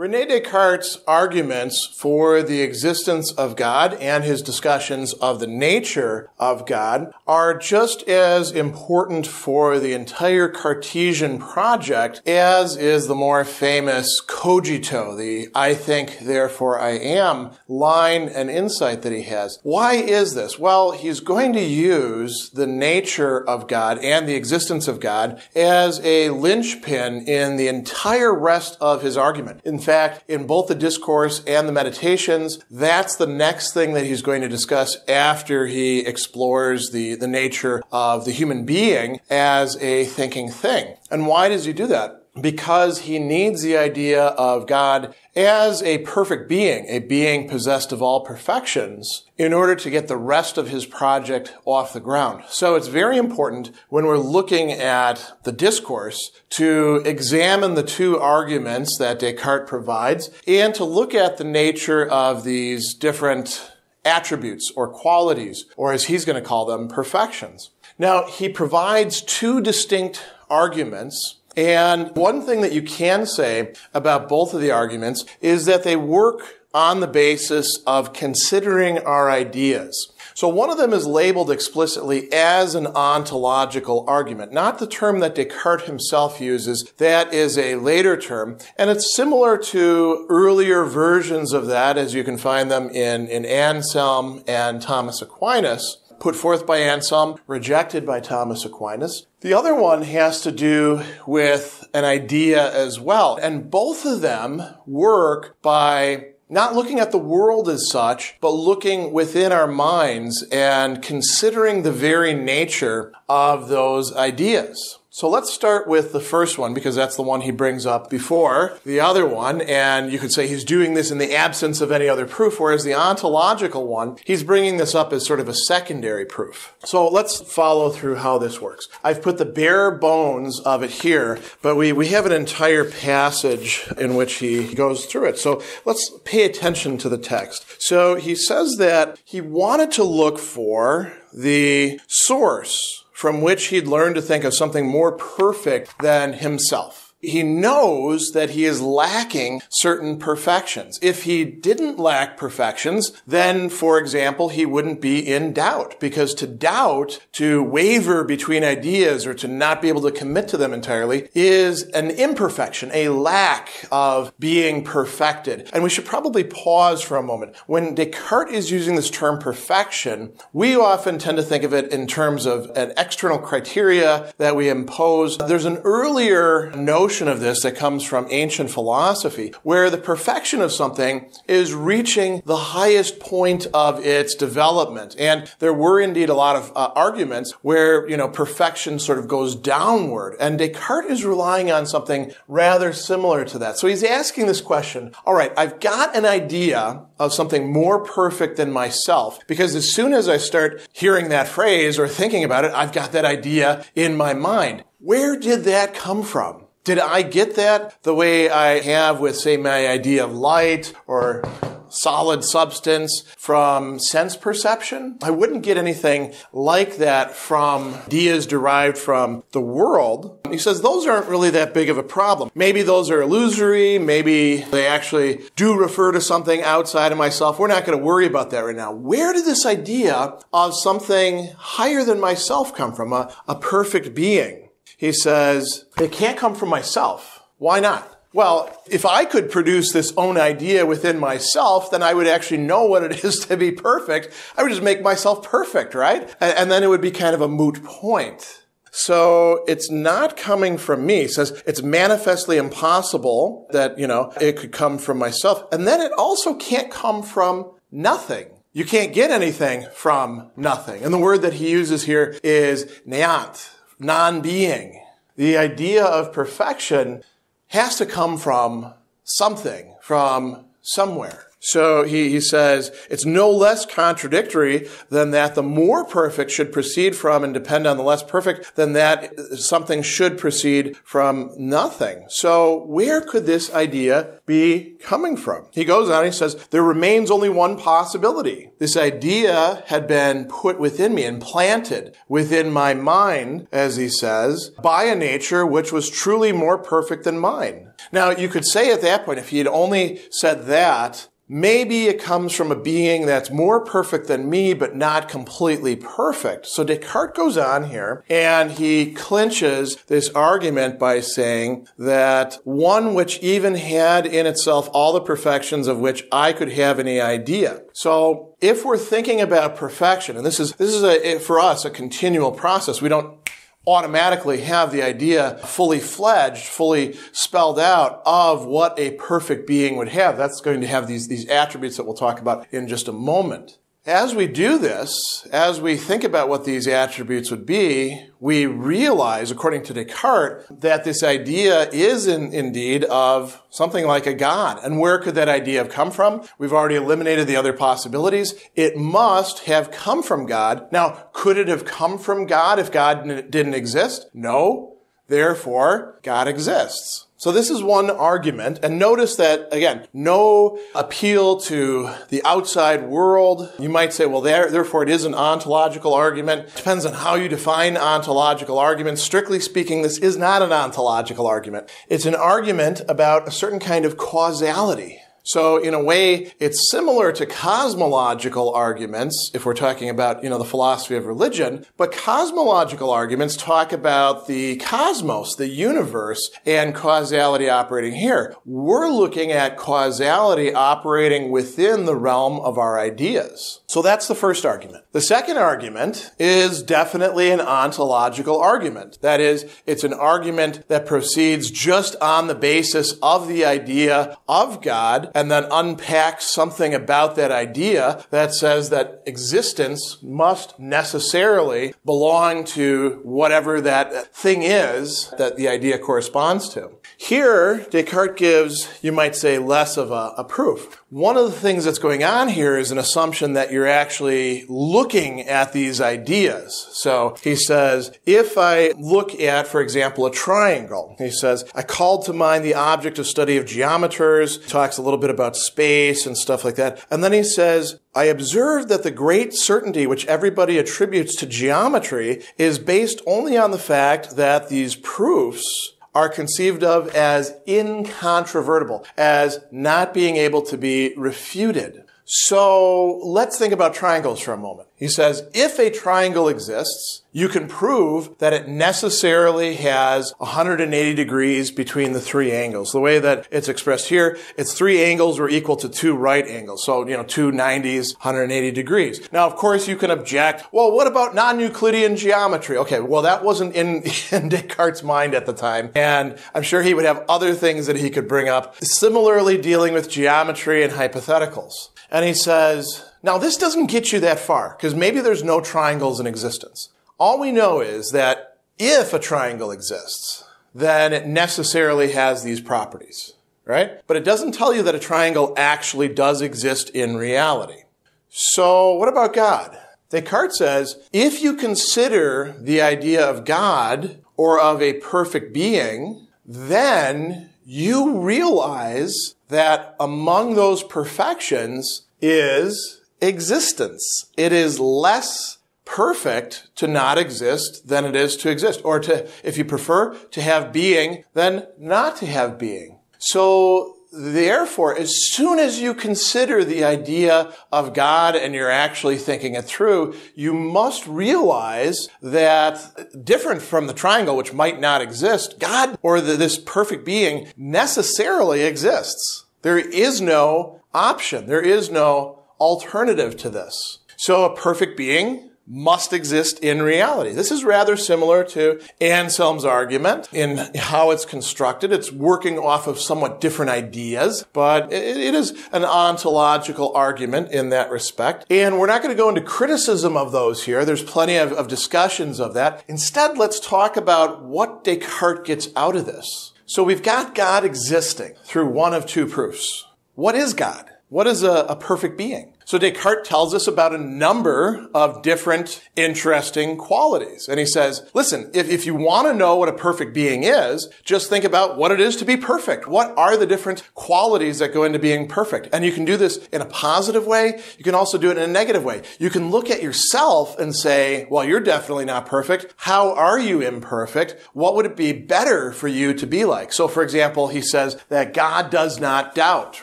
Rene Descartes' arguments for the existence of God and his discussions of the nature of God are just as important for the entire Cartesian project as is the more famous cogito, the I think, therefore I am line and insight that he has. Why is this? Well, he's going to use the nature of God and the existence of God as a linchpin in the entire rest of his argument. In fact, in both the discourse and the meditations, that's the next thing that he's going to discuss after he explores the, the nature of the human being as a thinking thing. And why does he do that? because he needs the idea of God as a perfect being, a being possessed of all perfections, in order to get the rest of his project off the ground. So it's very important when we're looking at the discourse to examine the two arguments that Descartes provides and to look at the nature of these different attributes or qualities, or as he's going to call them, perfections. Now, he provides two distinct arguments and one thing that you can say about both of the arguments is that they work on the basis of considering our ideas. So one of them is labeled explicitly as an ontological argument, not the term that Descartes himself uses. That is a later term. And it's similar to earlier versions of that, as you can find them in, in Anselm and Thomas Aquinas put forth by Anselm, rejected by Thomas Aquinas. The other one has to do with an idea as well. And both of them work by not looking at the world as such, but looking within our minds and considering the very nature of those ideas. So let's start with the first one because that's the one he brings up before the other one. And you could say he's doing this in the absence of any other proof, whereas the ontological one, he's bringing this up as sort of a secondary proof. So let's follow through how this works. I've put the bare bones of it here, but we, we have an entire passage in which he goes through it. So let's pay attention to the text. So he says that he wanted to look for the source from which he'd learned to think of something more perfect than himself he knows that he is lacking certain perfections. If he didn't lack perfections, then, for example, he wouldn't be in doubt because to doubt, to waver between ideas or to not be able to commit to them entirely is an imperfection, a lack of being perfected. And we should probably pause for a moment. When Descartes is using this term perfection, we often tend to think of it in terms of an external criteria that we impose. There's an earlier notion notion of this that comes from ancient philosophy, where the perfection of something is reaching the highest point of its development. And there were indeed a lot of uh, arguments where, you know, perfection sort of goes downward. And Descartes is relying on something rather similar to that. So he's asking this question, all right, I've got an idea of something more perfect than myself, because as soon as I start hearing that phrase or thinking about it, I've got that idea in my mind. Where did that come from? Did I get that the way I have with, say, my idea of light or solid substance from sense perception? I wouldn't get anything like that from ideas derived from the world. He says those aren't really that big of a problem. Maybe those are illusory. Maybe they actually do refer to something outside of myself. We're not going to worry about that right now. Where did this idea of something higher than myself come from? A, a perfect being he says, it can't come from myself. Why not? Well, if I could produce this own idea within myself, then I would actually know what it is to be perfect. I would just make myself perfect, right? And, then it would be kind of a moot point. So it's not coming from me. He says it's manifestly impossible that, you know, it could come from myself. And then it also can't come from nothing. You can't get anything from nothing. And the word that he uses here is neant non-being. The idea of perfection has to come from something, from somewhere. So he, he says it's no less contradictory than that the more perfect should proceed from and depend on the less perfect than that something should proceed from nothing. So where could this idea be coming from? He goes on, he says, there remains only one possibility. This idea had been put within me and planted within my mind, as he says, by a nature which was truly more perfect than mine. Now, you could say at that point, if he had only said that, Maybe it comes from a being that's more perfect than me, but not completely perfect. So Descartes goes on here and he clinches this argument by saying that one which even had in itself all the perfections of which I could have any idea. So if we're thinking about perfection, and this is, this is a, for us, a continual process. We don't automatically have the idea fully fledged, fully spelled out of what a perfect being would have. That's going to have these, these attributes that we'll talk about in just a moment. As we do this, as we think about what these attributes would be, we realize, according to Descartes, that this idea is in, indeed of something like a God. And where could that idea have come from? We've already eliminated the other possibilities. It must have come from God. Now, could it have come from God if God didn't exist? No. Therefore, God exists. So this is one argument. And notice that, again, no appeal to the outside world. You might say, well, there, therefore it is an ontological argument. Depends on how you define ontological arguments. Strictly speaking, this is not an ontological argument. It's an argument about a certain kind of causality. So in a way, it's similar to cosmological arguments, if we're talking about, you know, the philosophy of religion, but cosmological arguments talk about the cosmos, the universe, and causality operating here. We're looking at causality operating within the realm of our ideas. So that's the first argument. The second argument is definitely an ontological argument. That is, it's an argument that proceeds just on the basis of the idea of God and then unpacks something about that idea that says that existence must necessarily belong to whatever that thing is that the idea corresponds to. Here, Descartes gives, you might say, less of a, a, proof. One of the things that's going on here is an assumption that you're actually looking at these ideas. So he says, if I look at, for example, a triangle, he says, I called to mind the object of study of geometers, talks a little bit about space and stuff like that. And then he says, I observed that the great certainty which everybody attributes to geometry is based only on the fact that these proofs are conceived of as incontrovertible, as not being able to be refuted. So let's think about triangles for a moment. He says, if a triangle exists, you can prove that it necessarily has 180 degrees between the three angles. The way that it's expressed here, its three angles were equal to two right angles. So, you know, two 90s, 180 degrees. Now, of course, you can object, well, what about non-Euclidean geometry? Okay, well, that wasn't in, in Descartes' mind at the time. And I'm sure he would have other things that he could bring up, similarly dealing with geometry and hypotheticals. And he says, now this doesn't get you that far, because maybe there's no triangles in existence. All we know is that if a triangle exists, then it necessarily has these properties, right? But it doesn't tell you that a triangle actually does exist in reality. So what about God? Descartes says, if you consider the idea of God or of a perfect being, then you realize that among those perfections is existence. It is less perfect to not exist than it is to exist, or to, if you prefer, to have being than not to have being. So therefore, as soon as you consider the idea of God and you're actually thinking it through, you must realize that different from the triangle, which might not exist, God or the, this perfect being necessarily exists. There is no option. There is no alternative to this. So a perfect being must exist in reality. This is rather similar to Anselm's argument in how it's constructed. It's working off of somewhat different ideas, but it is an ontological argument in that respect. And we're not going to go into criticism of those here. There's plenty of, of discussions of that. Instead, let's talk about what Descartes gets out of this. So we've got God existing through one of two proofs. What is God? What is a, a perfect being? So Descartes tells us about a number of different interesting qualities. And he says, listen, if, if you want to know what a perfect being is, just think about what it is to be perfect. What are the different qualities that go into being perfect? And you can do this in a positive way. You can also do it in a negative way. You can look at yourself and say, well, you're definitely not perfect. How are you imperfect? What would it be better for you to be like? So for example, he says that God does not doubt,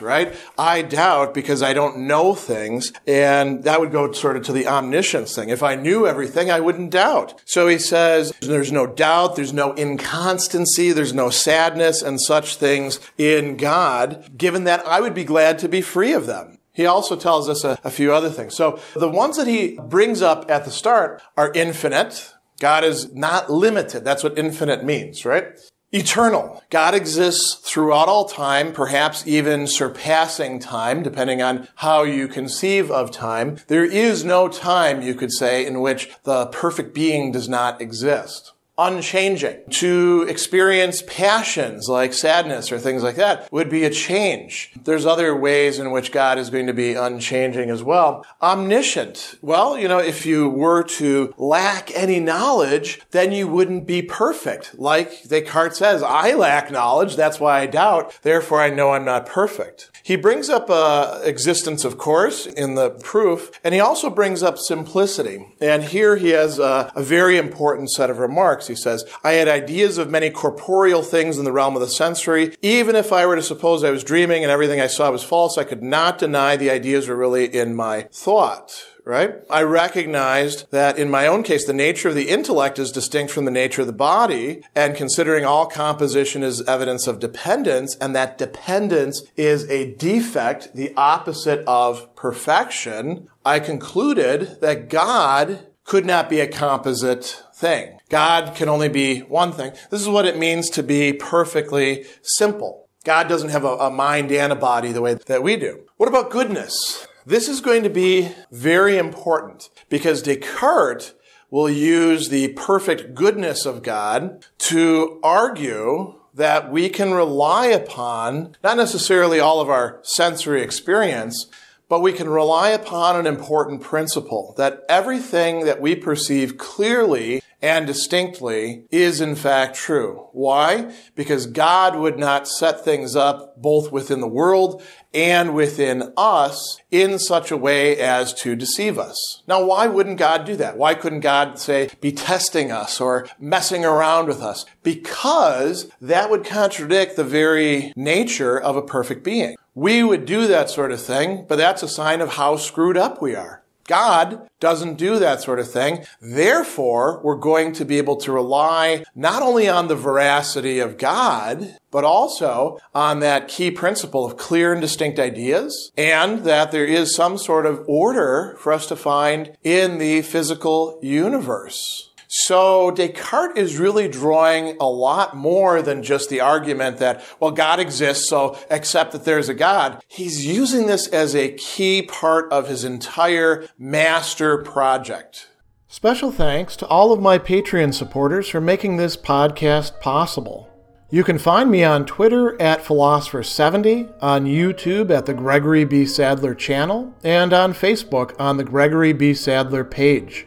right? I doubt because I don't know things things. And that would go sort of to the omniscience thing. If I knew everything, I wouldn't doubt. So he says there's no doubt, there's no inconstancy, there's no sadness and such things in God, given that I would be glad to be free of them. He also tells us a, a few other things. So the ones that he brings up at the start are infinite. God is not limited. That's what infinite means, right? Eternal. God exists throughout all time, perhaps even surpassing time, depending on how you conceive of time. There is no time, you could say, in which the perfect being does not exist unchanging. To experience passions like sadness or things like that would be a change. There's other ways in which God is going to be unchanging as well. Omniscient. Well, you know, if you were to lack any knowledge, then you wouldn't be perfect. Like Descartes says, I lack knowledge, that's why I doubt, therefore I know I'm not perfect. He brings up uh, existence, of course, in the proof, and he also brings up simplicity. And here he has a, a very important set of remarks. He says, I had ideas of many corporeal things in the realm of the sensory. Even if I were to suppose I was dreaming and everything I saw was false, I could not deny the ideas were really in my thought right? I recognized that in my own case, the nature of the intellect is distinct from the nature of the body, and considering all composition is evidence of dependence, and that dependence is a defect, the opposite of perfection, I concluded that God could not be a composite thing. God can only be one thing. This is what it means to be perfectly simple. God doesn't have a, a mind and a body the way that we do. What about goodness? This is going to be very important because Descartes will use the perfect goodness of God to argue that we can rely upon not necessarily all of our sensory experience, but we can rely upon an important principle that everything that we perceive clearly and distinctly is in fact true. Why? Because God would not set things up both within the world and within us in such a way as to deceive us. Now, why wouldn't God do that? Why couldn't God say, be testing us or messing around with us? Because that would contradict the very nature of a perfect being. We would do that sort of thing, but that's a sign of how screwed up we are. God doesn't do that sort of thing. Therefore, we're going to be able to rely not only on the veracity of God, but also on that key principle of clear and distinct ideas, and that there is some sort of order for us to find in the physical universe. So Descartes is really drawing a lot more than just the argument that, well, God exists, so accept that there's a God. He's using this as a key part of his entire master project. Special thanks to all of my Patreon supporters for making this podcast possible. You can find me on Twitter at Philosopher70, on YouTube at the Gregory B. Sadler channel, and on Facebook on the Gregory B. Sadler page.